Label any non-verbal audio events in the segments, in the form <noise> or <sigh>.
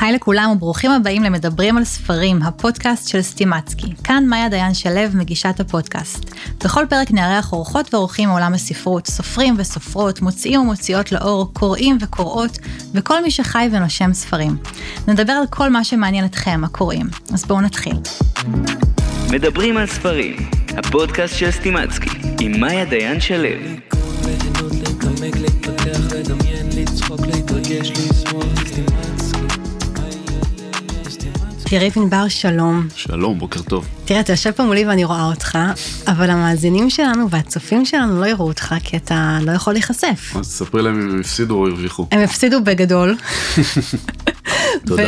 היי לכולם וברוכים הבאים למדברים על ספרים, הפודקאסט של סטימצקי. כאן מאיה דיין שלו, מגישת הפודקאסט. בכל פרק נארח אורחות ואורחים מעולם הספרות, סופרים וסופרות, מוציאים ומוציאות לאור, קוראים וקוראות, וכל מי שחי ונושם ספרים. נדבר על כל מה שמעניין אתכם, הקוראים. אז בואו נתחיל. מדברים על ספרים, הפודקאסט של סטימצקי, עם מאיה דיין שלו. להתעמק, להתפתח, לדמיין, לצחוק, להתרגש, יריב ענבר, שלום. שלום, בוקר טוב. תראה, אתה יושב פה מולי ואני רואה אותך, אבל המאזינים שלנו והצופים שלנו לא יראו אותך, כי אתה לא יכול להיחשף. אז ספרי להם אם הם הפסידו או הרוויחו. הם הפסידו בגדול. <laughs> תודה.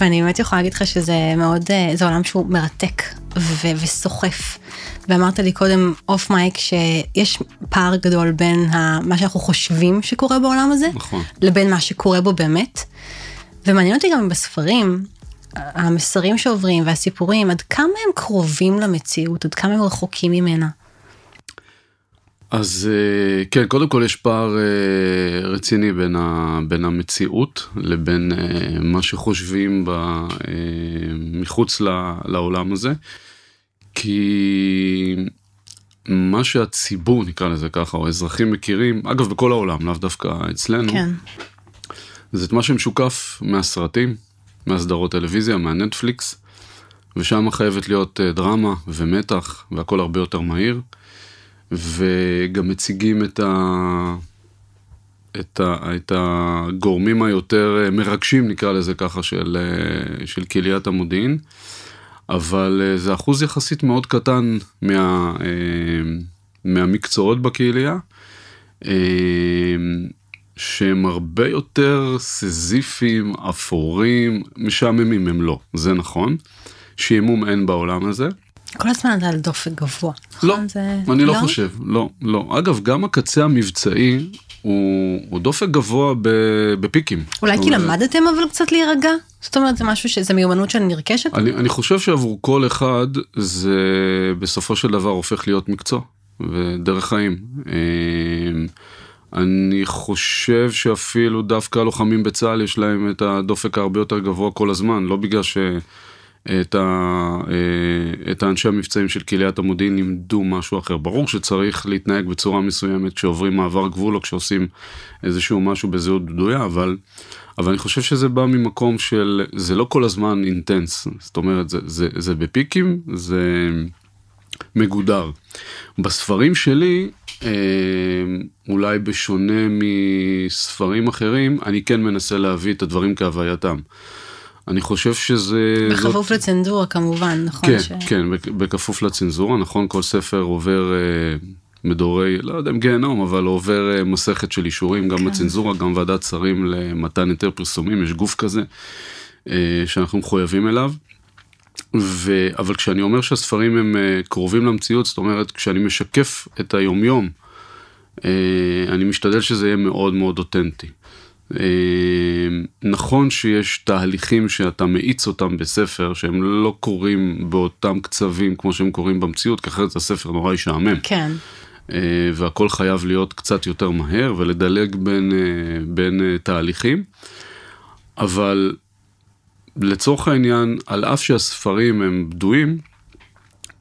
ואני באמת יכולה להגיד לך שזה מאוד, אה, זה עולם שהוא מרתק וסוחף. ואמרת לי קודם אוף מייק שיש פער גדול בין ה- מה שאנחנו חושבים שקורה בעולם הזה, נכון. לבין מה שקורה בו באמת. ומעניין אותי גם בספרים, המסרים שעוברים והסיפורים, עד כמה הם קרובים למציאות, עד כמה הם רחוקים ממנה. אז אה, כן, קודם כל יש פער אה, רציני בין, ה, בין המציאות לבין אה, מה שחושבים ב, מחוץ לעולם הזה. כי מה שהציבור, נקרא לזה ככה, או האזרחים מכירים, אגב בכל העולם, לאו דווקא אצלנו, כן. זה את מה שמשוקף מהסרטים, מהסדרות טלוויזיה, מהנטפליקס, ושם חייבת להיות אה, דרמה ומתח והכל הרבה יותר מהיר, וגם מציגים את, ה... את, ה... את הגורמים היותר אה, מרגשים, נקרא לזה ככה, של, אה, של קהיליית המודיעין, אבל זה אחוז יחסית מאוד קטן מה... מהמקצועות בקהילייה. שהם הרבה יותר סזיפיים, אפורים, משעממים הם לא, זה נכון. שעמום אין בעולם הזה. כל הזמן אתה על דופק גבוה. לא, נכון? זה... אני לא חושב, לא, לא. אגב, גם הקצה המבצעי הוא, הוא דופק גבוה ב, בפיקים. אולי כי למדתם אבל קצת להירגע? זאת אומרת זה משהו שזה מיומנות שנרכשת? אני, אני חושב שעבור כל אחד זה בסופו של דבר הופך להיות מקצוע ודרך חיים. אני חושב שאפילו דווקא הלוחמים בצה"ל יש להם את הדופק הרבה יותר גבוה כל הזמן, לא בגלל שאת ה, אה, את האנשי המבצעים של קהיליית המודיעין לימדו משהו אחר. ברור שצריך להתנהג בצורה מסוימת כשעוברים מעבר גבול או כשעושים איזשהו משהו בזהות בדויה, אבל, אבל אני חושב שזה בא ממקום של, זה לא כל הזמן אינטנס, זאת אומרת, זה, זה, זה בפיקים, זה מגודר. בספרים שלי, אולי בשונה מספרים אחרים, אני כן מנסה להביא את הדברים כהווייתם. אני חושב שזה... בכפוף לצנזורה כמובן, נכון? כן, ש... כן, בכ- בכפוף לצנזורה, נכון, כל ספר עובר אה, מדורי, לא יודע אם גיהנום, אבל עובר אה, מסכת של אישורים, גם בצנזורה, גם ועדת שרים למתן היתר פרסומים, יש גוף כזה אה, שאנחנו מחויבים אליו. ו... אבל כשאני אומר שהספרים הם אה, קרובים למציאות, זאת אומרת, כשאני משקף את היומיום, אה, אני משתדל שזה יהיה מאוד מאוד אותנטי. אה, נכון שיש תהליכים שאתה מאיץ אותם בספר שהם לא קורים באותם קצבים כמו שהם קורים במציאות, כי אחרת הספר נורא ישעמם. כן. והכל חייב להיות קצת יותר מהר ולדלג בין, בין תהליכים. אבל לצורך העניין, על אף שהספרים הם בדויים,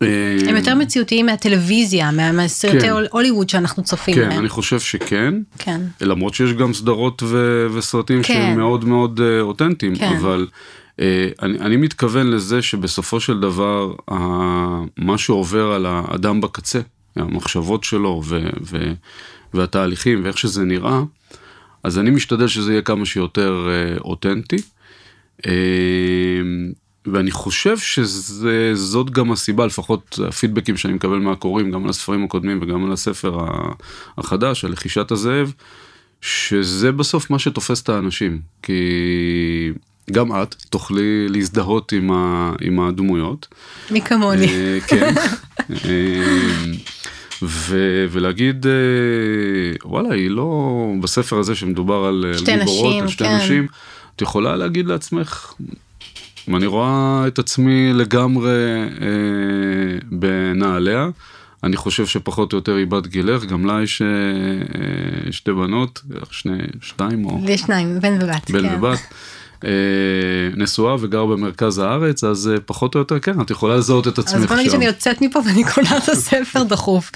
אה, הם יותר מציאותיים מהטלוויזיה, מה- מהסרטי כן. הול- הוליווד שאנחנו צופים כן, בהם. אני חושב שכן. כן. למרות שיש גם סדרות ו- וסרטים כן. שהם מאוד מאוד אה, אותנטיים, כן. אבל אה, אני, אני מתכוון לזה שבסופו של דבר, ה- מה שעובר על האדם בקצה, המחשבות שלו ו- ו- והתהליכים ואיך שזה נראה, אז אני משתדל שזה יהיה כמה שיותר אה, אותנטי. אה, ואני חושב שזאת גם הסיבה, לפחות הפידבקים שאני מקבל מהקוראים, גם על הספרים הקודמים וגם על הספר החדש, על לחישת הזאב, שזה בסוף מה שתופס את האנשים. כי גם את תוכלי להזדהות עם, ה, עם הדמויות. מי כמוני. אה, כן. אה, ו- ולהגיד אה, וואלה היא לא בספר הזה שמדובר על על שתי גיבורות, נשים, על שתי כן. נשים, את יכולה להגיד לעצמך אני רואה את עצמי לגמרי אה, בנעליה. אני חושב שפחות או יותר היא בת גילך, גם לה יש אה, אה, שתי בנות, שני, שתיים או ויש שניים, בן ובת. בן כן. ובת. אה, נשואה וגר במרכז הארץ, אז אה, פחות או יותר כן, את יכולה לזהות את אז עצמך בוא נגיד שם. שאני יוצאת מפה ואני קונה את הספר דחוף.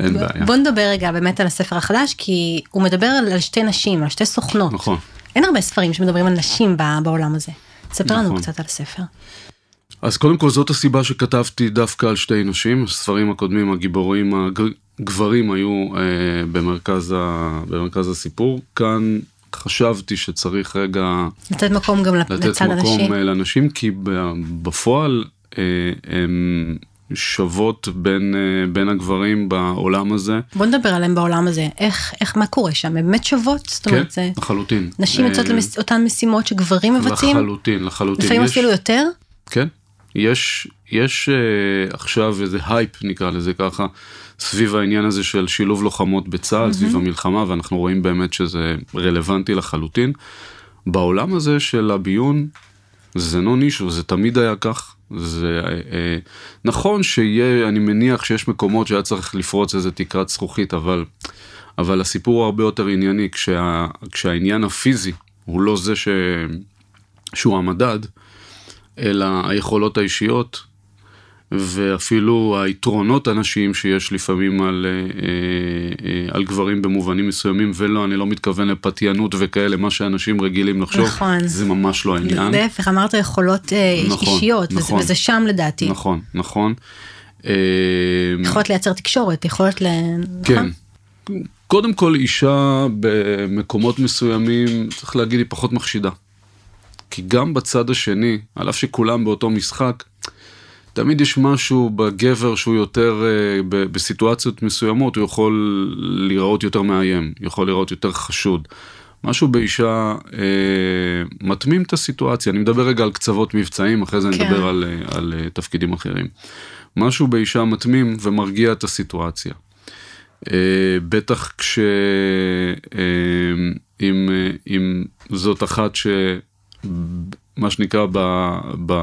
אין בעיה. בוא נדבר רגע באמת על הספר החדש, כי הוא מדבר על שתי נשים, על שתי סוכנות. נכון. אין הרבה ספרים שמדברים על נשים בעולם הזה. תספר לנו נכון. קצת על הספר. אז קודם כל זאת הסיבה שכתבתי דווקא על שתי נשים, הספרים הקודמים הגיבורים הגברים היו אה, במרכז, ה, במרכז הסיפור, כאן חשבתי שצריך רגע לתת מקום גם לתת לצד מקום הנשי. אה, לנשים, כי בפועל אה, הן שוות בין, אה, בין הגברים בעולם הזה. בוא נדבר עליהם בעולם הזה. איך, איך, מה קורה שם? באמת שוות? זאת אומרת, זה... כן, לחלוטין. נשים אה, יוצאות לאותן משימות שגברים מבצעים? לחלוטין, לחלוטין. לפעמים יש- אפילו יותר? כן, יש, יש אה, עכשיו איזה הייפ נקרא לזה ככה, סביב העניין הזה של שילוב לוחמות בצה"ל, סביב המלחמה, ואנחנו רואים באמת שזה רלוונטי לחלוטין. בעולם הזה של הביון, זה לא נישה, זה תמיד היה כך. זה אה, אה, נכון שיהיה, אני מניח שיש מקומות שהיה צריך לפרוץ איזה תקרת זכוכית, אבל, אבל הסיפור הוא הרבה יותר ענייני, כשה, כשהעניין הפיזי הוא לא זה ש, שהוא המדד, אלא היכולות האישיות, ואפילו היתרונות הנשיים שיש לפעמים על, אה, אה, על גברים במובנים מסוימים, ולא, אני לא מתכוון לפתיינות וכאלה, מה שאנשים רגילים לחשוב, נכון. זה ממש לא העניין. להפך, אמרת יכולות אה, נכון, אישיות, וזה- נכון. וזה שם לדעתי. נכון, נכון. יכולת לייצר תקשורת, יכולת ל... כן. נכון? קודם כל אישה במקומות מסוימים, צריך להגיד, היא פחות מחשידה. כי גם בצד השני, על אף שכולם באותו משחק, תמיד יש משהו בגבר שהוא יותר, אה, ב- בסיטואציות מסוימות, הוא יכול להיראות יותר מאיים, יכול להיראות יותר חשוד. משהו באישה אה, מתמים את הסיטואציה, אני מדבר רגע על קצוות מבצעים, אחרי זה אני כן. אדבר על, אה, על אה, תפקידים אחרים. משהו באישה מתמים ומרגיע את הסיטואציה. אה, בטח כש... אה, אם, אה, אם זאת אחת ש... מה שנקרא ב...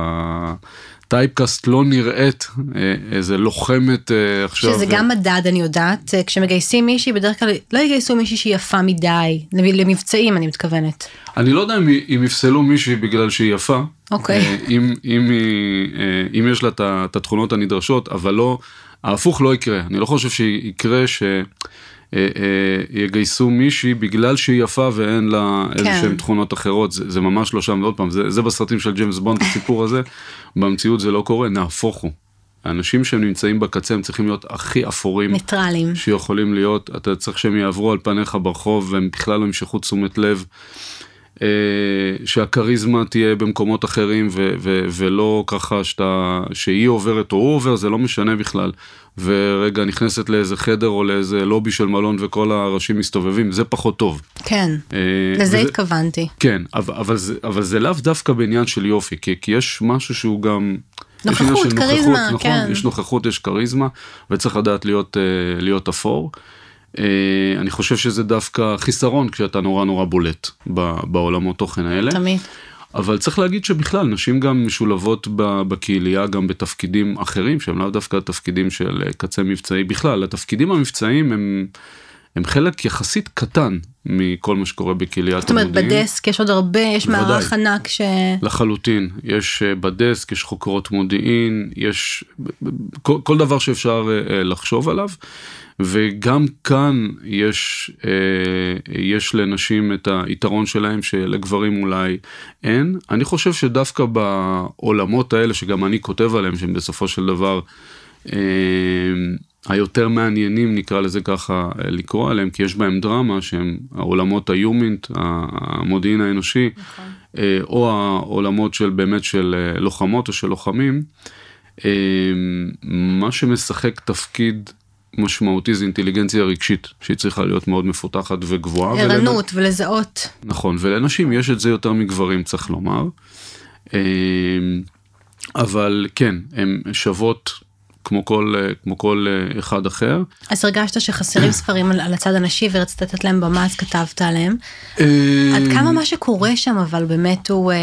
בטייפקאסט לא נראית אה, איזה לוחמת אה, עכשיו. שזה גם מדד, אני יודעת, אה, כשמגייסים מישהי, בדרך כלל לא יגייסו מישהי שהיא יפה מדי, למבצעים אני מתכוונת. אני לא יודע אם, אם יפסלו מישהי בגלל שהיא יפה. אוקיי. אה, אם, אם, אה, אם יש לה את התכונות הנדרשות, אבל לא, ההפוך לא יקרה. אני לא חושב שיקרה ש... אה, אה, יגייסו מישהי בגלל שהיא יפה ואין לה איזה כן. שהן תכונות אחרות, זה, זה ממש לא שם, ועוד פעם, זה, זה בסרטים של ג'יימס בונד, הסיפור הזה, <laughs> במציאות זה לא קורה, נהפוך הוא. האנשים שהם נמצאים בקצה הם צריכים להיות הכי אפורים ניטרלים. שיכולים להיות, אתה צריך שהם יעברו על פניך ברחוב והם בכלל לא ימשכו תשומת לב. אה, שהכריזמה תהיה במקומות אחרים ו- ו- ולא ככה שאתה, שהיא עוברת או הוא עובר, זה לא משנה בכלל. ורגע נכנסת לאיזה חדר או לאיזה לובי של מלון וכל הראשים מסתובבים, זה פחות טוב. כן, אה, לזה וזה- התכוונתי. כן, אבל, אבל, זה, אבל זה לאו דווקא בעניין של יופי, כי, כי יש משהו שהוא גם... נוכחות, כריזמה, נכון, כן. יש נוכחות, יש כריזמה, וצריך לדעת להיות, אה, להיות אפור. אה, אני חושב שזה דווקא חיסרון כשאתה נורא נורא בולט בעולמות תוכן האלה. תמיד. אבל צריך להגיד שבכלל נשים גם משולבות בקהילייה גם בתפקידים אחרים שהם לאו דווקא תפקידים של אה, קצה מבצעי בכלל התפקידים המבצעיים הם, הם חלק יחסית קטן מכל מה שקורה בקהיליית זאת אומרת, המודיעין. בדסק יש עוד הרבה, יש בוודאי. מערך ענק ש... לחלוטין, יש אה, בדסק, יש חוקרות מודיעין, יש כל, כל דבר שאפשר אה, אה, לחשוב עליו, וגם כאן יש, יש לנשים את היתרון שלהם שלגברים אולי אין. אני חושב שדווקא בעולמות האלה שגם אני כותב עליהם, שהם בסופו של דבר היותר מעניינים נקרא לזה ככה אה, לקרוא עליהם, כי יש בהם דרמה שהם העולמות היומינט, המודיעין האנושי, אה, או העולמות של באמת של אה, לוחמות או של לוחמים, מה שמשחק תפקיד משמעותי זה אינטליגנציה רגשית, שהיא צריכה להיות מאוד מפותחת וגבוהה. ולנ- ערנות ולזהות. נכון, ולנשים יש את זה יותר מגברים צריך לומר. אבל כן, הן שוות כמו כל, אה, כמו כל אה, אחד אחר. אז הרגשת שחסרים ספרים על, על הצד הנשי ורצית לתת להם במה, אז כתבת עליהם. אה, עד כמה מה שקורה שם, אבל באמת הוא, אה,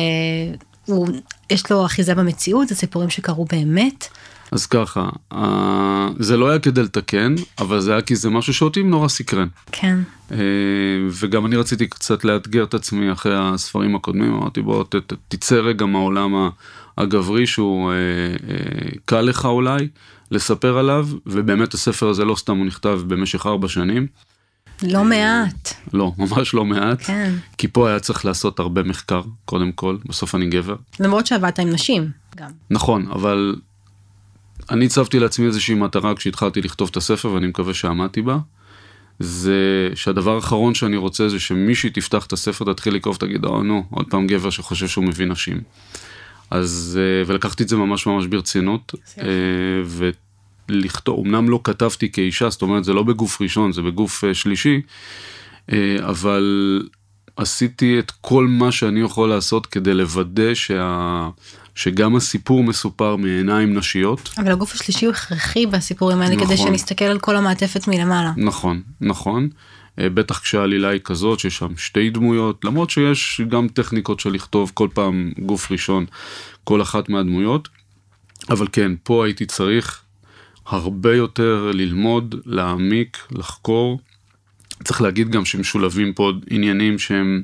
הוא, יש לו אחיזה במציאות, זה סיפורים שקרו באמת. אז ככה, אה, זה לא היה כדי לתקן, אבל זה היה כי זה משהו שאותי נורא סקרן. כן. אה, וגם אני רציתי קצת לאתגר את עצמי אחרי הספרים הקודמים, אמרתי בוא ת, ת, תצא רגע מהעולם ה- הגברי שהוא אה, אה, קל לך אולי לספר עליו, ובאמת הספר הזה לא סתם הוא נכתב במשך ארבע שנים, לא מעט. לא, <laughs> ממש לא מעט, כן. כי פה היה צריך לעשות הרבה מחקר, קודם כל, בסוף אני גבר. למרות שעבדת עם נשים גם. נכון, אבל אני הצבתי לעצמי איזושהי מטרה כשהתחלתי לכתוב את הספר, ואני מקווה שעמדתי בה. זה שהדבר האחרון שאני רוצה זה שמישהי תפתח את הספר, תתחיל לקרוא ותגיד, או נו, עוד פעם גבר שחושב שהוא מבין נשים. אז, אה, ולקחתי את זה ממש ממש ברצינות, אה, ולכתוב, אמנם לא כתבתי כאישה, זאת אומרת זה לא בגוף ראשון, זה בגוף אה, שלישי, אבל עשיתי את כל מה שאני יכול לעשות כדי לוודא שה... שגם הסיפור מסופר מעיניים נשיות. אבל הגוף השלישי הוא הכרחי בסיפורים האלה כדי נכון. שנסתכל על כל המעטפת מלמעלה. נכון, נכון. אה, בטח כשהעלילה היא כזאת, שיש שם שתי דמויות, למרות שיש גם טכניקות של לכתוב כל פעם גוף ראשון, כל אחת מהדמויות. אבל כן, פה הייתי צריך הרבה יותר ללמוד, להעמיק, לחקור. צריך להגיד גם שמשולבים פה עוד עניינים שהם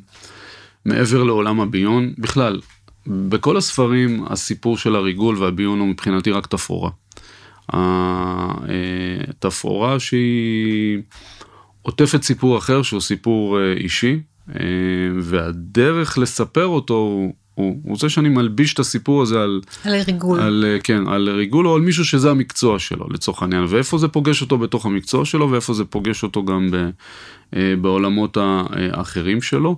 מעבר לעולם הביון. בכלל, בכל הספרים הסיפור של הריגול והביון הוא מבחינתי רק תפאורה. ה- אה, שהיא עוטפת סיפור אחר שהוא סיפור אה, אישי, אה, והדרך לספר אותו הוא, הוא, הוא זה שאני מלביש את הסיפור הזה על, על הריגול. על, אה, כן, על ריגול או על מישהו שזה המקצוע שלו לצורך העניין, ואיפה זה פוגש אותו בתוך המקצוע שלו ואיפה זה פוגש אותו גם ב, בעולמות האחרים שלו.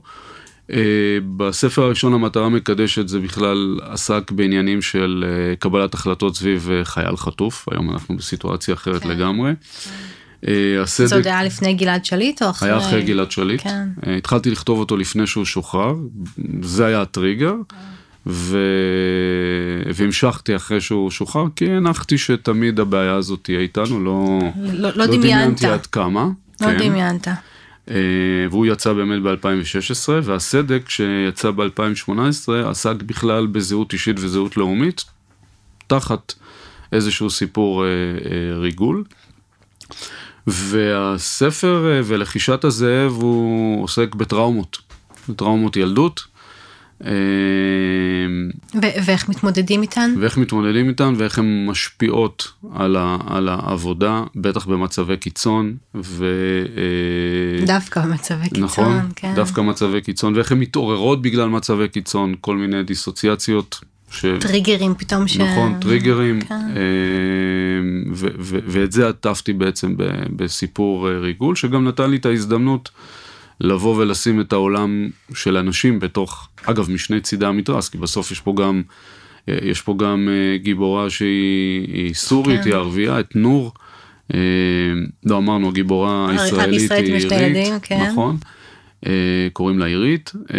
בספר הראשון המטרה מקדשת זה בכלל עסק בעניינים של קבלת החלטות סביב חייל חטוף, היום אנחנו בסיטואציה אחרת כן. לגמרי. אה, זה עוד הסדק היה לפני גלעד שליט או אחרי? היה אחרי גלעד שליט, כן. אה, התחלתי לכתוב אותו לפני שהוא שוחרר, זה היה הטריגר, ו... והמשכתי אחרי שהוא שוחרר, כי הנחתי שתמיד הבעיה הזאת תהיה איתנו, לא, לא, לא דמיינת. עד כמה. לא כן. דמיינת. אה, והוא יצא באמת ב-2016, והסדק שיצא ב-2018 עסק בכלל בזהות אישית וזהות לאומית, תחת איזשהו סיפור אה, אה, ריגול. והספר אה, ולחישת הזאב הוא עוסק בטראומות, בטראומות ילדות. אה, ו- ואיך מתמודדים איתן? ואיך מתמודדים איתן ואיך הן משפיעות על, ה, על העבודה, בטח במצבי קיצון. ו, אה, דווקא במצבי קיצון, נכון, כן. דווקא מצבי קיצון, ואיך הן מתעוררות בגלל מצבי קיצון, כל מיני דיסוציאציות. ש... טריגרים פתאום ש... נכון, טריגרים, כן. אה, ו- ו- ואת זה עטפתי בעצם ב- בסיפור אה, ריגול, שגם נתן לי את ההזדמנות לבוא ולשים את העולם של אנשים בתוך, אגב, משני צידי המתרס, כי בסוף יש פה גם, אה, יש פה גם אה, גיבורה שהיא היא סורית, כן. היא ערבייה, את נור. אה, לא אמרנו, הגיבורה הישראלית היא עירית, כן. נכון, קוראים לה עירית, אה,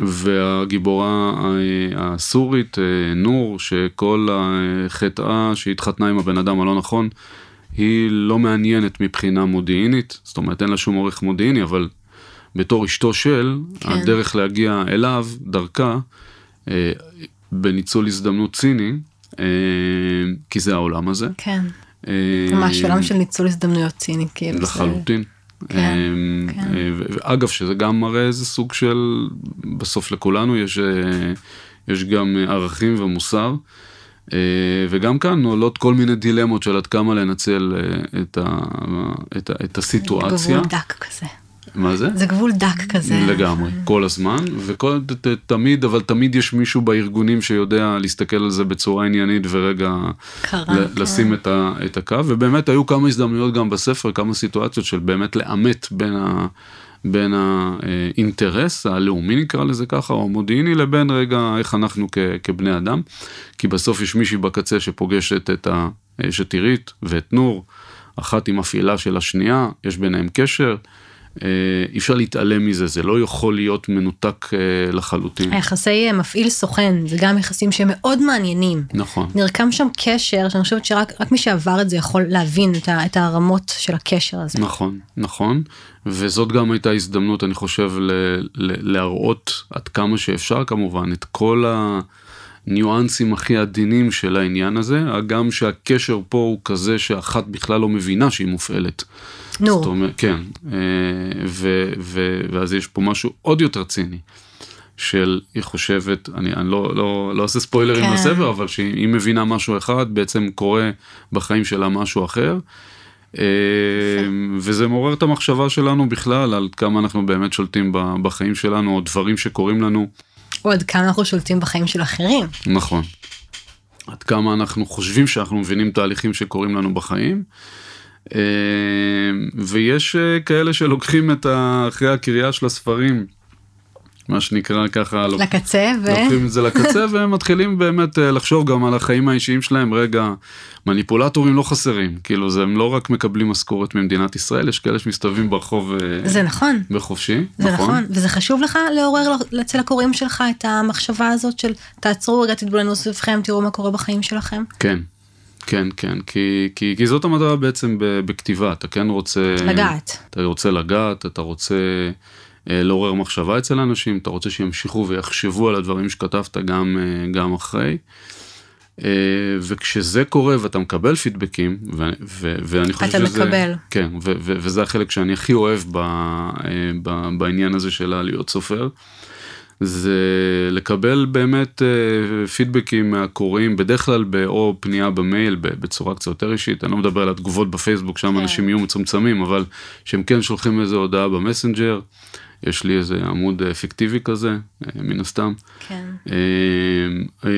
והגיבורה אה, הסורית, אה, נור, שכל החטאה שהתחתנה עם הבן אדם הלא נכון, היא לא מעניינת מבחינה מודיעינית, זאת אומרת אין לה שום עורך מודיעיני, אבל בתור אשתו של, כן. הדרך להגיע אליו, דרכה, אה, בניצול הזדמנות ציני, אה, כי זה העולם הזה. כן. אה, ממש עולם של ניצול הזדמנויות ציני, כאילו. לחלוטין. כן, אמ, כן. אה, ואגב, שזה גם מראה איזה סוג של, בסוף לכולנו יש, אה, יש גם ערכים ומוסר, אה, וגם כאן עולות כל מיני דילמות של עד כמה לנצל את, ה, את, ה, את הסיטואציה. גבול דק כזה. מה זה? זה גבול דק כזה. לגמרי, כל הזמן, וכל, תמיד, אבל תמיד יש מישהו בארגונים שיודע להסתכל על זה בצורה עניינית ורגע קרה, ל- כן. לשים את, ה, את הקו, ובאמת היו כמה הזדמנויות גם בספר, כמה סיטואציות של באמת לאמת בין, ה, בין האינטרס הלאומי נקרא לזה ככה, או המודיעיני, לבין רגע איך אנחנו כ, כבני אדם, כי בסוף יש מישהי בקצה שפוגשת את ה... יש את עירית ואת נור, אחת היא מפעילה של השנייה, יש ביניהם קשר. אה, אי אפשר להתעלם מזה, זה לא יכול להיות מנותק אה, לחלוטין. היחסי אה, מפעיל סוכן זה גם יחסים שמאוד מעניינים. נכון. נרקם שם קשר שאני חושבת שרק רק מי שעבר את זה יכול להבין את, ה, את הרמות של הקשר הזה. נכון, נכון, וזאת גם הייתה הזדמנות, אני חושב, ל- ל- להראות עד כמה שאפשר כמובן את כל, ה, הניואנסים הכי עדינים של העניין הזה, הגם שהקשר פה הוא כזה שאחת בכלל לא מבינה שהיא מופעלת. נו. זאת אומרת, כן, אה, ו, ו, ואז יש פה משהו עוד יותר ציני. של היא חושבת, אני, אני לא, לא, לא אעשה ספוילרים כן. לספר, אבל שהיא מבינה משהו אחד, בעצם קורה בחיים שלה משהו אחר. אה, וזה מעורר את המחשבה שלנו בכלל על כמה אנחנו באמת שולטים בחיים שלנו, או דברים שקורים לנו. או עד כמה אנחנו שולטים בחיים של אחרים. נכון. עד כמה אנחנו חושבים שאנחנו מבינים תהליכים שקורים לנו בחיים. אה, ויש אה, כאלה שלוקחים את ה... אחרי הקריאה של הספרים, מה שנקרא ככה, לקצה, ו... לוקחים את זה לקצה <laughs> והם מתחילים באמת אה, לחשוב גם על החיים האישיים שלהם. רגע, מניפולטורים לא חסרים, כאילו זה הם לא רק מקבלים משכורת ממדינת ישראל, יש כאלה שמסתובבים ברחוב אה, זה נכון. בחופשי, זה נכון, וזה חשוב לך לעורר אצל הקוראים שלך את המחשבה הזאת של תעצרו רגע, תתבוננו סביבכם, תראו מה קורה בחיים שלכם. כן, כן, כן, כי, כי, כי זאת המטרה בעצם בכתיבה, אתה כן רוצה... לגעת. אתה רוצה לגעת, אתה רוצה אה, לעורר מחשבה אצל אנשים, אתה רוצה שימשיכו ויחשבו על הדברים שכתבת גם, אה, גם אחרי. אה, וכשזה קורה ואתה מקבל פידבקים, ו- ו- ואני חושב אתה שזה... מקבל. כן, ו- ו- וזה החלק שאני הכי אוהב ב- אה, ב- בעניין הזה של להיות סופר. זה לקבל באמת אה, פידבקים מהקוראים, בדרך כלל או פנייה במייל בצורה קצת יותר אישית, אני לא מדבר על התגובות בפייסבוק, שם כן. אנשים יהיו מצומצמים, אבל שהם כן שולחים איזה הודעה במסנג'ר, יש לי איזה עמוד אה, פיקטיבי כזה, אה, מן הסתם, כן. אה,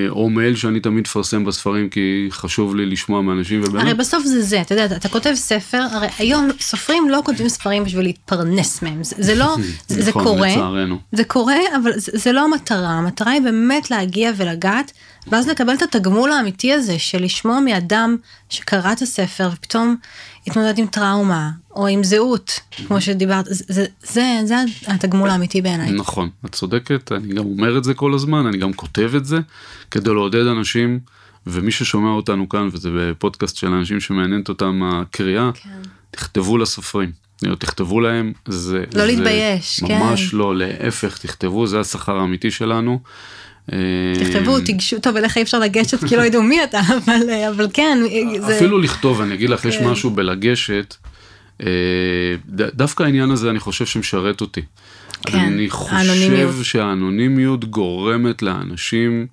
או מייל שאני תמיד מפרסם בספרים, כי חשוב לי לשמוע מאנשים, ובאמת, הרי בסוף זה זה, אתה יודע, אתה- כותב ספר, הרי היום סופרים לא כותבים ספרים בשביל להתפרנס מהם, זה, זה לא, זה, <laughs> זה נכון, קורה, לצערנו. זה קורה, אבל זה, זה לא המטרה, המטרה היא באמת להגיע ולגעת, ואז לקבל את התגמול האמיתי הזה של לשמוע מאדם שקרא את הספר ופתאום התמודד עם טראומה, או עם זהות, כמו שדיברת, זה, זה, זה, התגמול האמיתי בעיניי. נכון, את צודקת, אני גם אומר את זה כל הזמן, אני גם כותב את זה, כדי לעודד אנשים, ומי ששומע אותנו כאן, וזה בפודקאסט של אנשים שמעניינת אותם הקריאה, כן. תכתבו לסופרים. תכתבו להם, זה... לא זה להתבייש, כן. ממש לא, להפך, תכתבו, זה השכר האמיתי שלנו. אה, תכתבו, תיגשו, טוב, אליך אי אפשר לגשת כי לא ידעו מי אתה, <laughs> אבל, אבל כן, זה... אפילו לכתוב, אני אגיד לך, יש כן. משהו בלגשת, אה, דווקא העניין הזה אני חושב שמשרת אותי. כן, אני חושב האנונימיות. שהאנונימיות גורמת לאנשים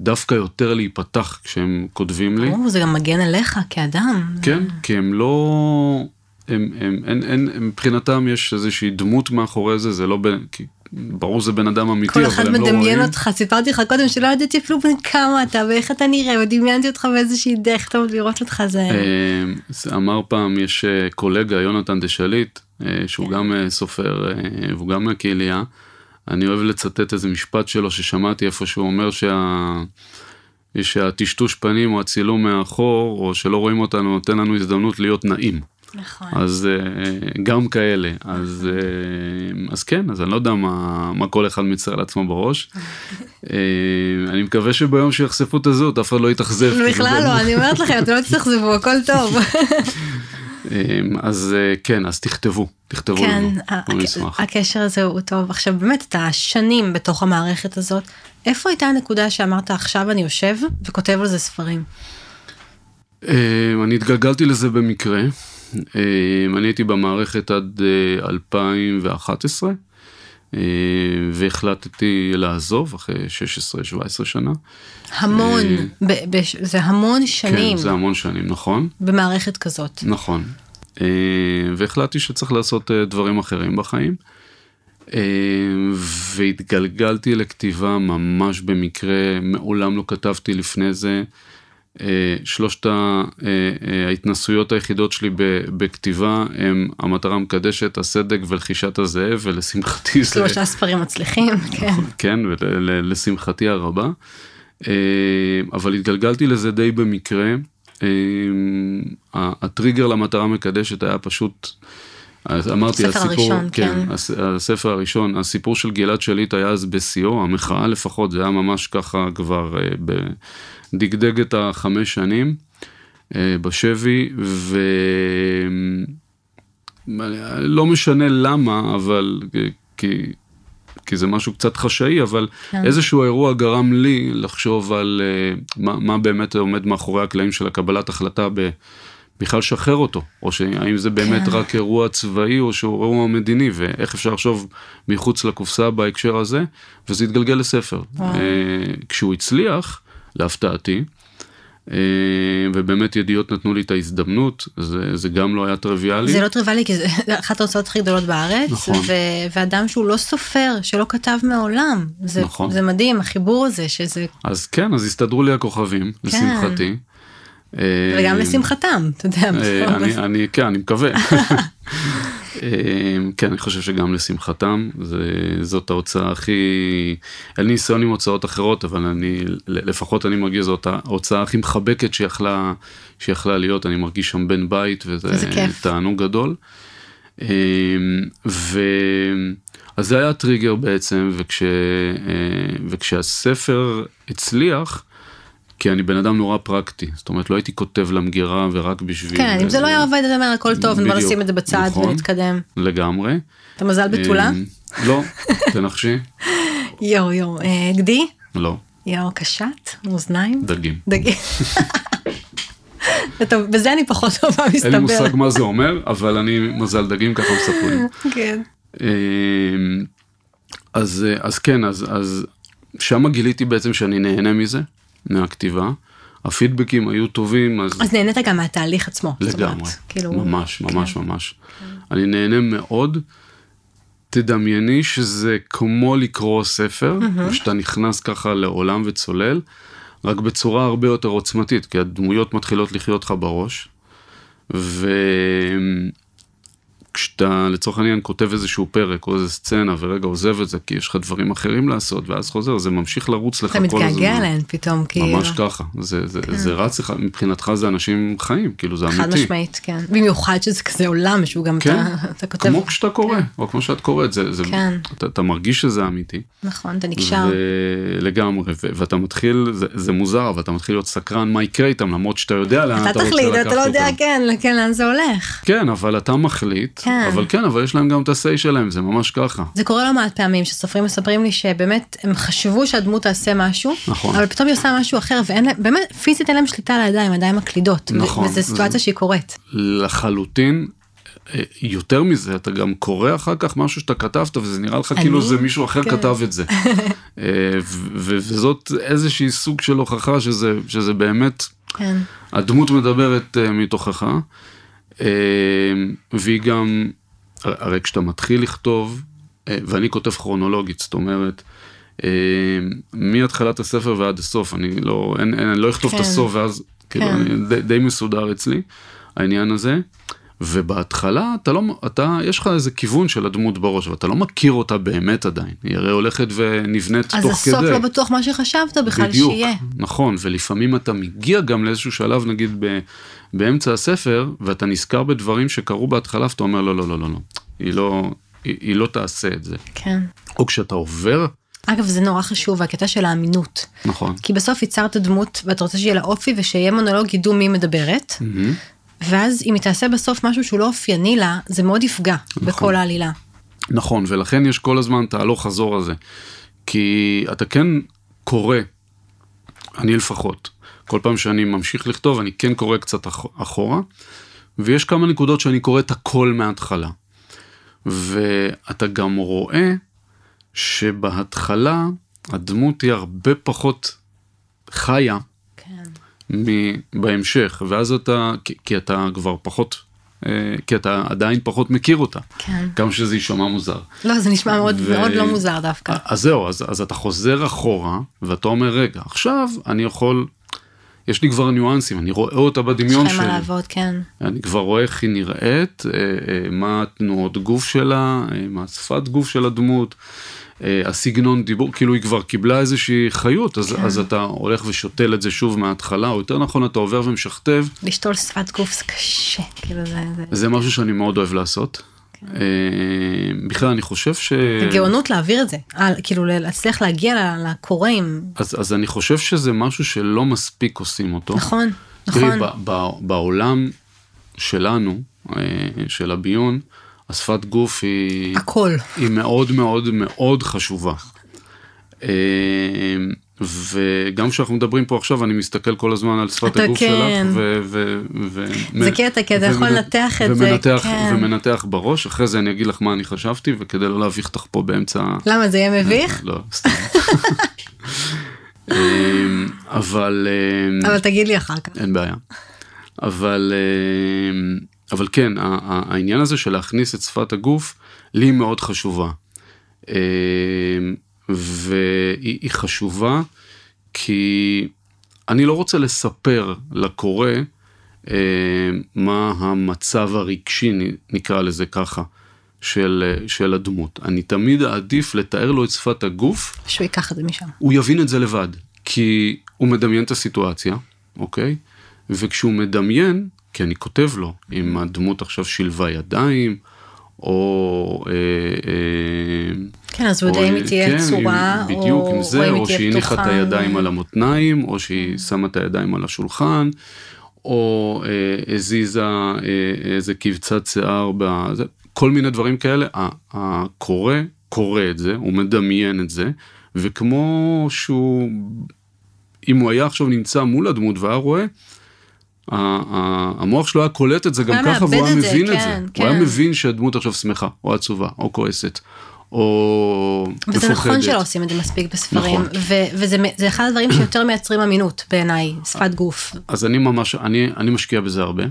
דווקא יותר להיפתח כשהם כותבים לי. ברור, זה גם מגן עליך כאדם. כן, כי הם לא... הם, הם, אין, אין, מבחינתם יש איזושהי דמות מאחורי זה, זה לא בן... כי ברור זה בן אדם אמיתי, כל אבל אחד הם לא רואים. מדמיין אותך, סיפרתי לך קודם שלא ידעתי אפילו בן כמה אתה ואיך אתה נראה, ודמיינתי אותך באיזושהי דרך טוב לראות אותך זה... אה, זה אמר פעם, יש אה, קולגה, יונתן דשליט, אה, כן. שהוא גם אה, סופר, והוא גם מהקהילייה. אני אוהב לצטט איזה משפט שלו ששמעתי איפה שהוא אומר שה... שהטשטוש פנים או הצילום מאחור, או שלא רואים אותנו, נותן לנו הזדמנות להיות נעים. נכון. אז אה, גם כאלה, אז, אה, אז כן, אז אני לא יודע מה, מה כל אחד מצטער לעצמו בראש. <laughs> אה, אני מקווה שביום שיחשפו את הזהות אף אחד לא יתאכזב. בכלל לא, אני אומרת לכם, אתם לא תסתכזבו, הכל <laughs> טוב. אמ, אז כן, אז תכתבו, תכתבו כן, לנו, נשמח. הקשר הזה הוא טוב. עכשיו באמת, אתה שנים בתוך המערכת הזאת, איפה הייתה הנקודה שאמרת עכשיו אני יושב וכותב על זה ספרים? אמ, אני התגלגלתי לזה במקרה, אני הייתי במערכת עד אה, 2011, אה, והחלטתי לעזוב אחרי 16-17 שנה. המון, ב- זה המון שנים כן, זה המון שנים, נכון? במערכת כזאת. נכון. והחלטתי שצריך לעשות אה, דברים אחרים בחיים. והתגלגלתי לכתיבה ממש במקרה, מעולם לא כתבתי לפני זה. אה, שלושת אה, אה, ההתנסויות היחידות שלי בכתיבה הם המטרה המקדשת, הסדק ולחישת הזאב, ולשמחתי זה... שלושה ספרים מצליחים, כן. כן, ולשמחתי הרבה. אבל התגלגלתי לזה די במקרה. הטריגר למטרה מקדשת היה פשוט, אמרתי, הספר הסיפור, הראשון, כן. הס- הספר הראשון, הסיפור של גלעד שליט היה אז בשיאו, המחאה לפחות, זה היה ממש ככה כבר אה, ב- דגדג את החמש שנים אה, בשבי, ולא משנה למה, אבל כי כי זה משהו קצת חשאי, אבל כן. איזשהו אירוע גרם לי לחשוב על אה, מה, מה באמת עומד מאחורי הקלעים של הקבלת החלטה ב... בכלל לשחרר אותו, או שהאם זה באמת כן. רק אירוע צבאי או שהוא אירוע מדיני, ואיך אפשר לחשוב מחוץ לקופסה בהקשר הזה, וזה התגלגל לספר. וואו. אה, כשהוא הצליח, להפתעתי, אה, ובאמת ידיעות נתנו לי את ההזדמנות, זה, זה גם לא היה טריוויאלי. זה לא טריוויאלי כי זה <laughs> אחת ההוצאות הכי גדולות בארץ, נכון. ו- ואדם שהוא לא סופר, שלא כתב מעולם. זה, נכון. זה מדהים, החיבור הזה, שזה, אז כן, אז הסתדרו לי הכוכבים, לשמחתי. אה, וגם לשמחתם, אתה יודע. אה, אני, אני, כן, אני מקווה. <laughs> אה, כן, אני חושב שגם לשמחתם, זה, זאת ההוצאה הכי, אין לי ניסיון עם הוצאות אחרות, אבל אני, לפחות אני מרגיש זאת ההוצאה הכי מחבקת שיכלה, שיכלה להיות, אני מרגיש שם בן בית, וזה. תענוג גדול. אה, ו... אז זה היה הטריגר בעצם, וכש, אה, וכשהספר הצליח, כי אני בן אדם נורא פרקטי, זאת אומרת לא הייתי כותב למגירה ורק בשביל... כן, אם זה לא היה עובד, אתה אומר הכל טוב, בוא נשים את זה בצד נכון. ונתקדם. לגמרי. אתה מזל בתולה? אה, לא, תנחשי. <laughs> יואו יואו, אה, גדי? לא, יואו, קשת? מאזניים? דגים. דגים. <laughs> טוב, בזה אני פחות טובה, אין לי מסתבר. מושג מה זה אומר, אבל אני מזל דגים, ככה מספרים. כן. אמ, אז, אז כן, אז, אז שם גיליתי בעצם שאני נהנה מזה, מהכתיבה. הפידבקים היו טובים, אז אז נהנית גם מהתהליך עצמו. זאת אומרת, לגמרי, כאילו, ממש, ממש, ממש. אני נהנה מאוד. תדמייני שזה כמו לקרוא ספר, ושאתה נכנס ככה לעולם וצולל, רק בצורה הרבה יותר עוצמתית, כי הדמויות מתחילות לחיות לך בראש, וכשאתה לצורך העניין כותב איזשהו פרק או איזה סצנה ורגע עוזב את זה כי יש לך דברים אחרים לעשות ואז חוזר זה ממשיך לרוץ לך אתה כל הזמן. מתגעגע אליהן פתאום, כאילו. ממש ככה, זה, זה, זה רץ לך, מבחינתך זה אנשים חיים, כאילו זה אמיתי. חד משמעית, כן. במיוחד שזה כזה עולם שהוא גם, כן, אתה, אתה כותב, כמו כשאתה קורא, או כמו שאת קוראת, זה, זה, כן. אתה, אתה מרגיש שזה אמיתי. נכון, אתה נקשר. לגמרי, ו- ואתה מתחיל, זה, זה מוזר, אבל אתה מתחיל להיות סקרן מה יקרה איתם, למרות שאתה יודע לאן אתה אתה תחליט. אתה לא יודע, כן, כן, לאן זה הולך. כן, אבל אתה מחליט, כן. אבל כן, אבל יש להם גם את ה-say שלהם, זה ממש ככה. זה קורה לא מעט פעמים שסופרים מספרים לי שבאמת הם חשבו שהדמות תעשה משהו, נכון. אבל פתאום היא עושה משהו אחר ואין להם, באמת פיזית אין להם שליטה על הידיים, הידיים מקלידות. נכון. וזו סיטואציה שהיא קורית. לחלוטין. אה, יותר מזה, אתה גם קורא אחר כך משהו שאתה כתבת וזה נראה לך כאילו אני? זה מישהו אחר כן. כתב את זה. <laughs> אה, וזאת איזושהי סוג של הוכחה שזה, שזה באמת כן. הדמות מדברת uh, מתוכך, והיא גם, הרי כשאתה מתחיל לכתוב, uh, ואני כותב כרונולוגית, זאת אומרת, uh, מהתחלת הספר ועד הסוף, אני לא, אין, אין, אני לא אכתוב כן. את הסוף ואז, כאילו, כן. אני, די, די מסודר אצלי, העניין הזה. ובהתחלה אתה לא, אתה, יש לך איזה כיוון של הדמות בראש, אבל אתה לא מכיר אותה באמת עדיין, היא הרי הולכת ונבנית אז תוך הסוף כדי. לא בטוח מה שחשבת בכלל בדיוק, שיהיה. נכון, ולפעמים אתה מגיע גם לאיזשהו שלב, נגיד ב, באמצע הספר, ואתה נזכר בדברים שקרו בהתחלה, ואתה אומר, לא, לא, לא, לא, לא, היא לא, היא, היא לא תעשה את זה. כן. או כשאתה עובר, אגב, זה נורא חשוב, הקטע של האמינות. נכון, כי בסוף ייצרת דמות ואתה רוצה שיהיה לה אופי ושיהיה מונולוג ידעו מי מדברת. ואז אם היא תעשה בסוף משהו שהוא לא אופייני לה, זה מאוד יפגע בכל העלילה. נכון, ולכן יש כל הזמן את ההלוך חזור הזה. כי אתה כן קורא, אני לפחות, כל פעם שאני ממשיך לכתוב, אני כן קורא קצת אח- אחורה, ויש כמה נקודות שאני קורא את הכל מההתחלה. ואתה גם רואה שבהתחלה הדמות היא הרבה פחות חיה בהמשך, ואז אתה, כי, כי אתה כבר פחות, אה, כי אתה עדיין פחות מכיר אותה. כן. גם שזה יישמע מוזר. לא, זה נשמע מאוד ו- מאוד לא מוזר דווקא. אז זהו, אז, אז אתה חוזר אחורה, ואתה אומר, רגע, עכשיו אני יכול, יש לי כבר ניואנסים, אני רואה אותה יש בדמיון לך מה שלי. לעבוד, כן. אני כבר רואה איך היא נראית, אה, אה, מה התנועות גוף שלה, מה השפת גוף של הדמות, הסגנון דיבור, כאילו היא כבר קיבלה איזושהי חיות, אז, כן. אז אתה הולך ושותל את זה שוב מההתחלה, או יותר נכון, אתה עובר ומשכתב, לשתול שפת גוף זה קשה, כאילו זה... זה- זה משהו שאני מאוד אוהב לעשות. אה, בכלל, אני חושב ש... זה גאונות להעביר את זה, אה, כאילו להצליח להגיע ל- לקורא עם... אז, אז אני חושב שזה משהו שלא מספיק עושים אותו. נכון, תראי, נכון. ב- ב- בעולם שלנו, אה, של הביון, השפת גוף היא, הכל. היא מאוד מאוד מאוד חשובה. אה, וגם כשאנחנו מדברים פה עכשיו אני מסתכל כל הזמן על שפת הגוף כן. שלך ו- ו- ו- זה קטע, כי אתה יכול לנתח את זה, ומנתח, כן. ומנתח בראש אחרי זה אני אגיד לך מה אני חשבתי וכדי לא להביך אותך פה באמצע למה זה יהיה מביך? לא סתם. <laughs> אמ, אבל אמ, אבל תגיד לי אחר כך. אין בעיה. אבל אבל כן העניין הזה של להכניס את שפת הגוף לי מאוד חשובה. אמ, והיא היא חשובה כי אני לא רוצה לספר לקורא אמ, מה המצב הרגשי נקרא לזה ככה של, של הדמות. אני תמיד אעדיף לתאר לו את שפת הגוף שהוא ייקח את זה משם. הוא יבין את זה לבד, כי הוא מדמיין את הסיטואציה, אוקיי? וכשהוא מדמיין, כי אני כותב לו, אם הדמות עכשיו שילבה ידיים, או... אה, אה, כן, אז הוא או, יודע אם היא תהיה כן, צורה, אם- בדיוק או עם זה, או שהיא הניחה את. הידיים על המותניים, או שהיא שמה את הידיים על השולחן, או אה, הזיזה איזה קבצת שיער, בזה, כל מיני דברים כאלה. הקורא קורא את זה, הוא מדמיין את זה, וכמו שהוא, אם הוא היה עכשיו נמצא מול הדמות והיה רואה, המוח שלו היה קולט את זה גם ככה והוא היה מבין את כן, זה. כן. הוא היה מבין שהדמות עכשיו שמחה, או עצובה, או כועסת, או מפוחדת. וזה נכון שלא עושים את זה מספיק בספרים, נכון. ו- וזה זה אחד הדברים שיותר מייצרים אמינות בעיניי, שפת גוף. אז אני ממש, אני, אני משקיע בזה הרבה.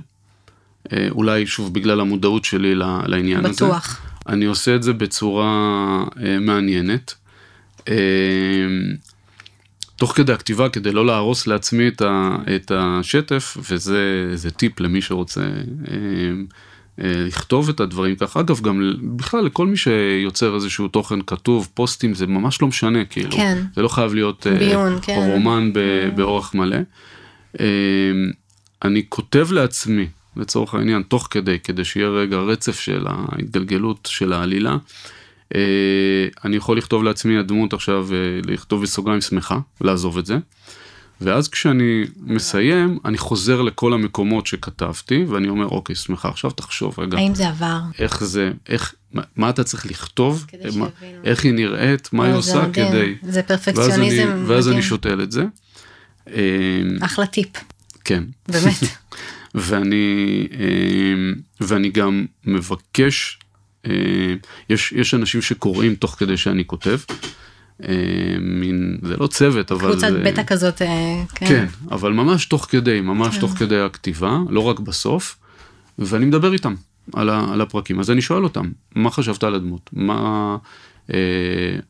אה, אולי שוב בגלל המודעות שלי לעניין הזה. בטוח. אני עושה את זה בצורה אה, מעניינת. אה, תוך כדי הכתיבה, כדי לא להרוס לעצמי את, ה, את השטף, וזה זה טיפ למי שרוצה אה, אה, לכתוב את הדברים ככה. אגב, גם בכלל לכל מי שיוצר איזשהו תוכן כתוב, פוסטים, זה ממש לא משנה, כאילו. כן. זה לא חייב להיות אה, ביון, כן. רומן ב, באורך מלא. אה, אני כותב לעצמי, לצורך העניין, תוך כדי, כדי שיהיה רגע רצף של ההתגלגלות של העלילה. אה, אני יכול לכתוב לעצמי הדמות עכשיו, אה, לכתוב בסוגריים שמחה, לעזוב את זה. ואז כשאני מסיים, אני חוזר לכל המקומות שכתבתי, ואני אומר, אוקיי, שמחה, עכשיו תחשוב רגע, האם זה עבר? איך זה, איך, מה, מה אתה צריך לכתוב, כדי שיבינו. איך היא נראית, מה היא זה עושה מדהים. כדי... זה ואז אני, פרפקציוניזם ואז אני. שותל את זה. אה, אחלה טיפ, כן. באמת. <laughs> ואני, ואני גם מבקש, יש, יש אנשים שקוראים תוך כדי שאני כותב, אה, מין, זה לא צוות, אבל... קבוצת זה- בטא כזאת, אה, כן. כן, אבל ממש תוך כדי, ממש תוך כדי הכתיבה, לא רק בסוף, ואני מדבר איתם על, ה, על הפרקים. אז אני שואל אותם, מה חשבת על הדמות? מה... אה,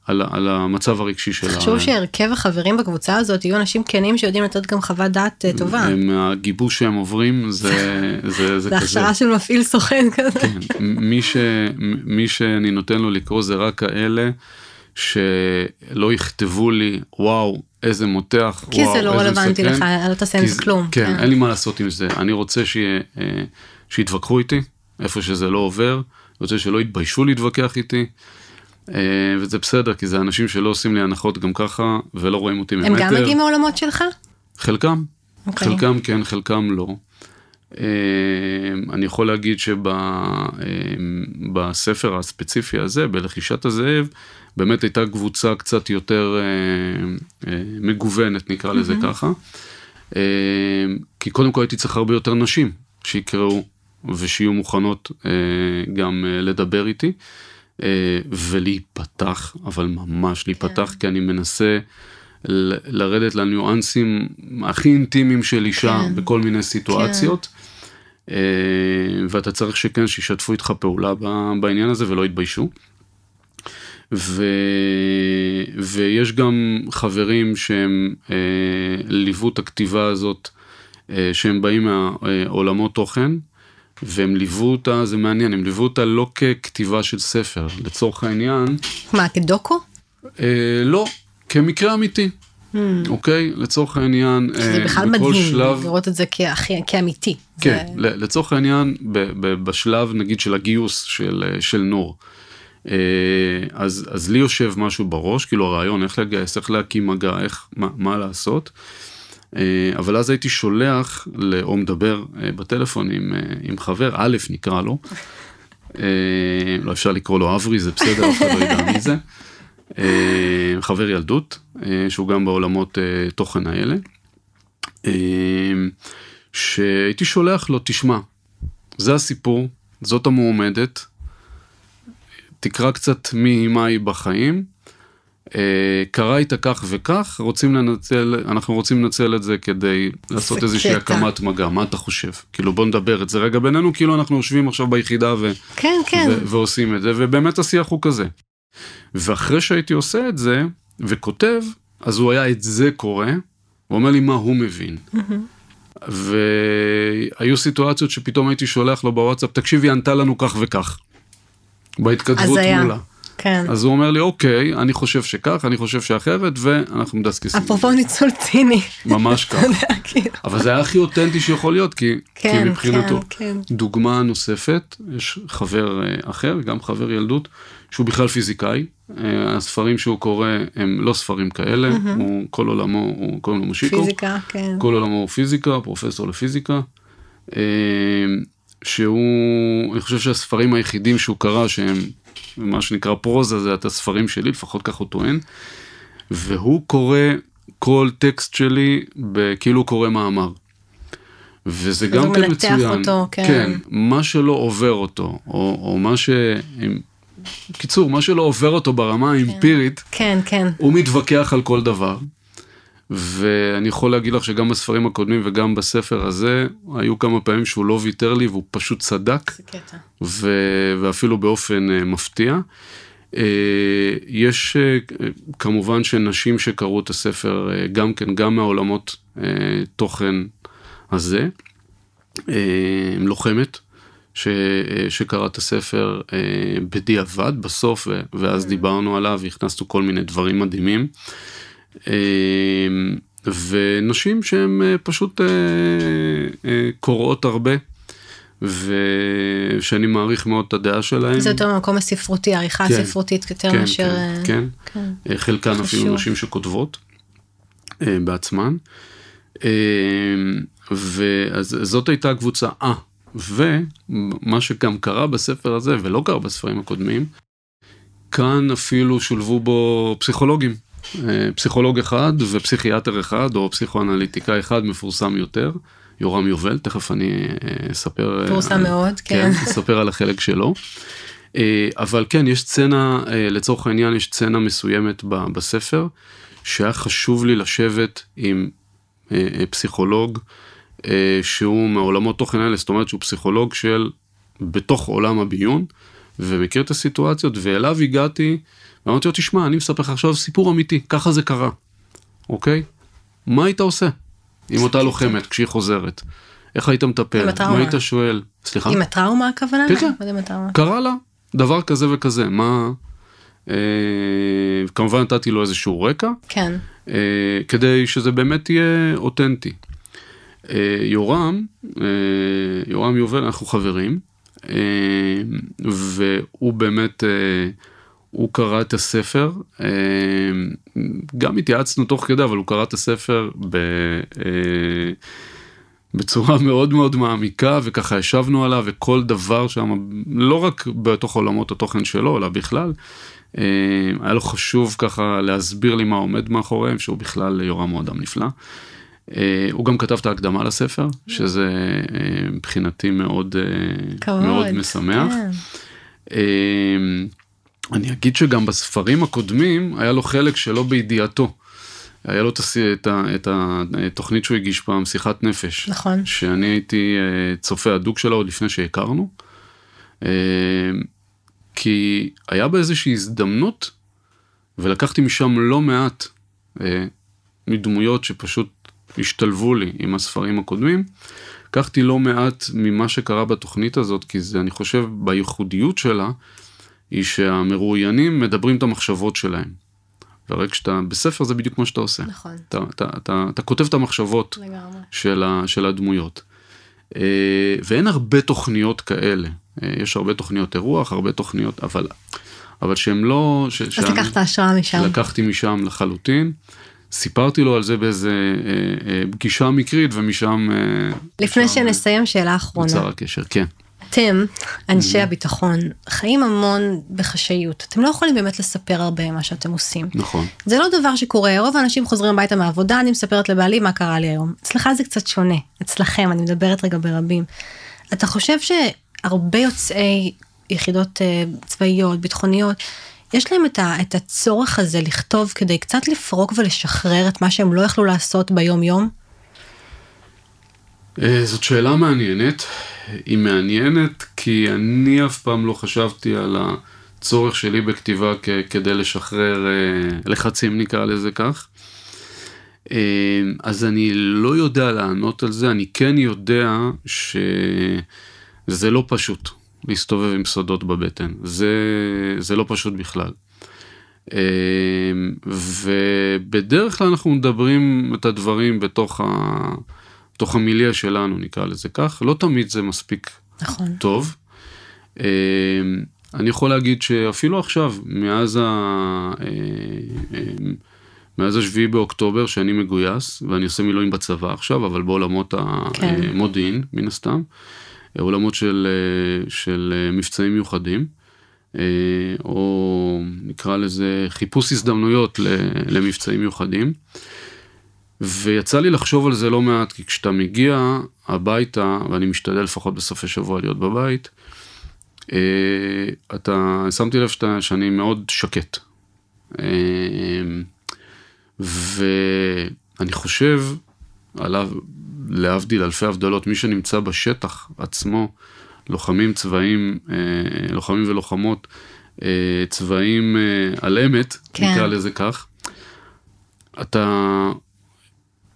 על, על המצב הרגשי שלה. חשוב שהרכב החברים בקבוצה הזאת יהיו אנשים כנים שיודעים לתת גם חוות דעת אה, טובה. הם, הגיבוש שהם עוברים זה, <laughs> זה, זה זה כזה. הכשרה של מפעיל סוכן <laughs> כזה. כן, מי, ש, מי שאני נותן לו לקרוא זה רק כאלה שלא יכתבו לי וואו איזה מותח, כי וואו, זה לא רלוונטי מסכן." לך, לא תעשה עם זה כלום. כן, אין לי מה לעשות עם זה, אני רוצה אה, שיתווכחו איתי, איפה שזה לא עובר, אני רוצה שלא יתביישו להתווכח איתי. אה, וזה בסדר כי זה אנשים שלא עושים לי הנחות גם ככה ולא רואים אותי הם ממטר. גם מגיעים מהעולמות שלך? חלקם, אוקיי. חלקם כן, חלקם לא. אה, אני יכול להגיד שבספר הספציפי הזה, בלחישת הזאב, באמת הייתה קבוצה קצת יותר אה, אה, מגוונת, נקרא לזה ככה. אה, כי קודם כל הייתי צריך הרבה יותר נשים שיקראו ושיהיו מוכנות אה, גם אה, לדבר איתי. אה, ולהיפתח, אבל ממש להיפתח, כי אני מנסה לרדת לניואנסים הכי אינטימיים של אישה כן. בכל מיני סיטואציות. אה, ואתה צריך שכן, שישתפו איתך פעולה בעניין הזה ולא יתביישו. ו... ויש גם חברים שהם אה, ליוו את הכתיבה הזאת, אה, שהם באים מהעולמות תוכן, והם ליוו אותה, זה מעניין, הם ליוו אותה לא ככתיבה של ספר, לצורך העניין, מה, כדוקו? אה, לא, כמקרה אמיתי, אוקיי? לצורך העניין, Hmm. זה אה, בכלל בכל מדהים שלב, לראות את זה כהכי- כאמיתי. כן, זה- לצורך העניין, ב- ב- בשלב נגיד של הגיוס של, אה, של נור, אה, אז, אז לי יושב משהו בראש, כאילו הרעיון איך לגייס, איך להקים מגע, איך, מה, מה לעשות. אה, אבל אז הייתי שולח, או מדבר אה, בטלפון עם, אה, עם חבר, א' נקרא לו, לא אפשר לקרוא לו אברי, זה בסדר, אף אחד לא ידע מי זה. חבר ילדות, שהוא גם בעולמות תוכן האלה. שהייתי שולח לו, תשמע, זה הסיפור, זאת המועמדת, תקרא קצת מי מה היא בחיים, קרה איתה כך וכך, רוצים לנצל, אנחנו רוצים לנצל את זה כדי לעשות איזושהי קטע. הקמת מגע, מה אתה חושב? כאילו בוא נדבר את זה רגע בינינו, כאילו אנחנו יושבים עכשיו ביחידה ו... כן, כן. ו- ועושים את זה, ובאמת השיח הוא כזה. ואחרי שהייתי עושה את זה, וכותב, אז הוא היה את זה קורא, הוא אומר לי מה הוא מבין. והיו סיטואציות שפתאום הייתי שולח לו בוואטסאפ, תקשיבי, ענתה לנו כך וכך. בהתכתבות. מולה. כן. אז הוא אומר לי, אוקיי, אני חושב שכך, אני חושב שאחרת, ואנחנו מדסקסים. אפרופו ניצול ציני. ממש כך. כאילו. אבל זה היה הכי אותנטי שיכול להיות, כי, כן, כי מבחינתו. כן, דוגמה נוספת, יש חבר אה, אחר, גם חבר ילדות, שהוא בכלל פיזיקאי. אה, הספרים שהוא קורא הם לא ספרים כאלה, הוא כל עולמו, הוא קוראים לו מושיקו. פיזיקה, כן. כל עולמו הוא פיזיקה, פרופסור לפיזיקה. אה, שהוא, אני חושב שהספרים היחידים שהוא קרא שהם מה שנקרא פרוזה זה את הספרים שלי, לפחות כך הוא טוען. והוא קורא כל טקסט שלי כאילו הוא קורא מאמר. וזה אז גם הוא כן מנתח מצוין. אותו, כן. כן, מה שלא עובר אותו, או, או מה ש... קיצור, מה שלא עובר אותו ברמה האמפירית, כן, כן. הוא מתווכח על כל דבר. ואני יכול להגיד לך שגם בספרים הקודמים וגם בספר הזה, היו כמה פעמים שהוא לא ויתר לי והוא פשוט צדק, זה קטע. ו... ואפילו באופן uh, מפתיע. Uh, יש uh, כמובן שנשים שקראו את הספר, גם כן, גם מהעולמות תוכן הזה. לוחמת, ש, uh, שקרא את הספר בדיעבד בסוף, ואז דיברנו עליו, הכנסנו כל מיני דברים מדהימים. אה, ונשים שהן אה, פשוט אה, אה, קוראות הרבה, ושאני מעריך מאוד את הדעה שלהן. זה יותר במקום הספרותי, העריכה כן. הספרותית יותר כן, מאשר... כן, כן. כן. חלקן חשוב. אפילו נשים שכותבות בעצמן. אה, ואז זאת הייתה הקבוצה. אה, ומה שגם קרה בספר הזה, ולא קרה בספרים הקודמים, כאן אפילו שולבו בו פסיכולוגים. אה, פסיכולוג אחד ופסיכיאטר אחד, או פסיכואנליטיקאי אחד מפורסם יותר, יורם יובל, תכף אני אה, אספר. אה, פורסם על- מאוד, כן. אספר על החלק שלו. אה, אבל כן, יש סצנה, אה, לצורך העניין, יש סצנה מסוימת בספר, שהיה חשוב לי לשבת עם אה, אה, פסיכולוג אה, שהוא מעולמות תוכן האלה, זאת אומרת שהוא פסיכולוג של בתוך עולם הביון, ומכיר את הסיטואציות, ואליו הגעתי, ואמרתי לו, תשמע, אני מספר לך עכשיו סיפור אמיתי, ככה זה קרה, אוקיי? מה היית עושה עם אותה לוחמת כשהיא חוזרת? איך היית מטפל? עם הטראומה. מה היית שואל? סליחה? עם הטראומה הכוונה? כן, כן. קרה לה דבר כזה וכזה, מה... אה, כמובן נתתי לו איזשהו רקע, כן. אה, כדי שזה באמת יהיה אותנטי. אה, יורם, אה, יורם יובל, אנחנו חברים, אה, והוא באמת, אה, הוא קרא את הספר, אה, גם התייעצנו תוך כדי, אבל הוא קרא את הספר ב... אה, בצורה מאוד מאוד מעמיקה וככה ישבנו עליו וכל דבר שם לא רק בתוך עולמות התוכן שלו אלא בכלל אה, היה לו חשוב ככה להסביר לי מה עומד מאחוריהם שהוא בכלל יורם הוא אדם נפלא. הוא גם כתב את ההקדמה לספר שזה מבחינתי מאוד. מאוד משמח. אני אגיד שגם בספרים הקודמים היה לו חלק שלא בידיעתו. היה לו ה- את התוכנית שהוא הגיש פעם, שיחת נפש. נכון. שאני הייתי אה, צופה הדוק שלה עוד לפני שהכרנו. אה, כי היה בה איזושהי הזדמנות, ולקחתי משם לא מעט אה, מדמויות שפשוט השתלבו לי עם הספרים הקודמים. לקחתי לא מעט ממה שקרה בתוכנית הזאת, כי זה, אני חושב, בייחודיות שלה, היא שהמרואיינים מדברים את המחשבות שלהם. והרי כשאתה, בספר זה בדיוק מה שאתה עושה. נכון. אתה, אתה, אתה, אתה כותב את המחשבות לגמרי. של, ה, של הדמויות. אה, ואין הרבה תוכניות כאלה. אה, יש הרבה תוכניות אירוח, הרבה תוכניות, אבל, אבל שהם לא... ש, אז שאני- לקחת השראה משם. לקחתי משם לחלוטין. סיפרתי לו על זה באיזה אה, אה, פגישה מקרית ומשם... אה, לפני משם, שנסיים, שאלה אחרונה. נוצר הקשר, כן. אתם, אנשי הביטחון, חיים המון בחשאיות. אתם לא יכולים באמת לספר הרבה מה שאתם עושים. נכון. זה לא דבר שקורה, רוב האנשים חוזרים הביתה מהעבודה, אני מספרת לבעלי מה קרה לי היום. אצלך זה קצת שונה, אצלכם, אני מדברת רגע ברבים. אתה חושב שהרבה יוצאי יחידות אה, צבאיות, ביטחוניות, יש להם את, ה, את הצורך הזה לכתוב כדי קצת לפרוק ולשחרר את מה שהם לא יכלו לעשות ביום יום? אה, זאת שאלה מעניינת. היא מעניינת כי אני אף פעם לא חשבתי על הצורך שלי בכתיבה כ- כדי לשחרר אה, לחצים נקרא לזה כך. אה, אז אני לא יודע לענות על זה, אני כן יודע שזה לא פשוט להסתובב עם סודות בבטן, זה, זה לא פשוט בכלל. ובדרך כלל אנחנו מדברים את הדברים בתוך, ה, בתוך המיליה שלנו נקרא לזה כך, לא תמיד זה מספיק נכון. טוב. אה, אני יכול להגיד שאפילו עכשיו, מאז ה... אה, אה, מאז השביעי באוקטובר שאני מגויס, ואני עושה מילואים בצבא עכשיו, אבל בעולמות כן. המודיעין, מן הסתם, עולמות של, של מבצעים מיוחדים, או נקרא לזה חיפוש הזדמנויות למבצעים מיוחדים. ויצא לי לחשוב על זה לא מעט, כי כשאתה מגיע הביתה, ואני משתדל לפחות בסופי שבוע להיות בבית, אה, אתה, שמתי לב שאתה, שאני מאוד שקט. אה, ואני חושב, עליו, להבדיל אלפי הבדלות, מי שנמצא בשטח עצמו, לוחמים צבאיים, אה, לוחמים ולוחמות, אה, על אמת, כן. נקרא לזה כך, אתה...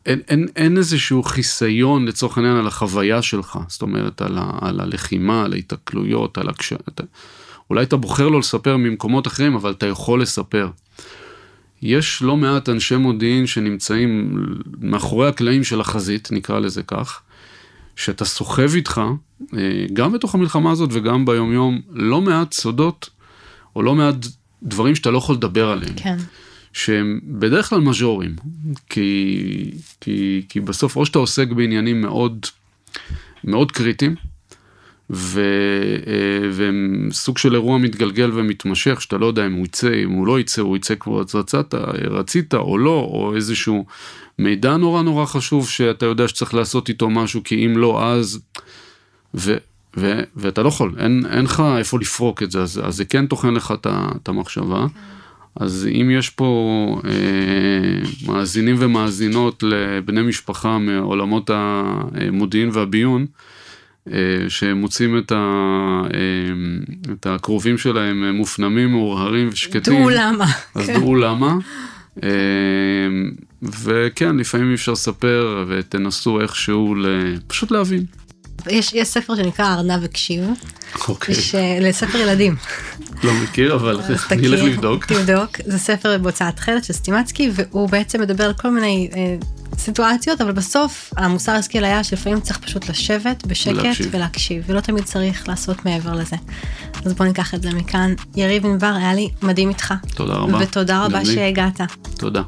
אין, אין, אין איזשהו חיסיון לצורך העניין על החוויה שלך, זאת אומרת על, ה, על הלחימה, על ההיתקלויות, על הקש... אתה, אולי אתה בוחר לא לספר ממקומות אחרים, אבל אתה יכול לספר. יש לא מעט אנשי מודיעין שנמצאים מאחורי הקלעים של החזית, נקרא לזה כך, שאתה סוחב איתך, אה, גם בתוך המלחמה הזאת וגם ביומיום, לא מעט סודות, או לא מעט דברים שאתה לא יכול לדבר עליהם. כן. שהם בדרך כלל מז'ורים, כי, כי, כי בסוף או שאתה עוסק בעניינים מאוד, מאוד קריטיים, ו, אה, והם סוג של אירוע מתגלגל ומתמשך, שאתה לא יודע אם הוא יצא, אם הוא לא יצא, הוא יצא כמו רצית, רצית או לא, או איזשהו מידע נורא נורא חשוב שאתה יודע שצריך לעשות איתו משהו, כי אם לא אז... ו, ו, ואתה לא יכול, אין, לך איפה לפרוק את זה, אז, אז זה כן טוחן לך את ה- את המחשבה. אז אם יש פה אה, מאזינים ומאזינות לבני משפחה מעולמות המודיעין והביון, אה, שמוצאים את, ה, אה, את הקרובים שלהם מופנמים, מאורהרים ושקטים, דעו למה. אז כן. דעו למה. אה, וכן, לפעמים אי אפשר לספר ותנסו איכשהו. פשוט להבין. יש, יש ספר שנקרא ארנב הקשיב, אוקיי, יש לספר ילדים. לא מכיר, אבל <laughs> אני אלך לבדוק. תבדוק, זה ספר בהוצאת תכלת של סטימצקי, והוא בעצם מדבר על כל מיני אה, סיטואציות, אבל בסוף המוסר השכל היה שלפעמים צריך פשוט לשבת בשקט ולהקשיב. ולהקשיב, ולא תמיד צריך לעשות מעבר לזה. אז בוא ניקח את זה מכאן. יריב ענבר, היה לי מדהים איתך. תודה רבה. ותודה רבה. שהגעת. תודה.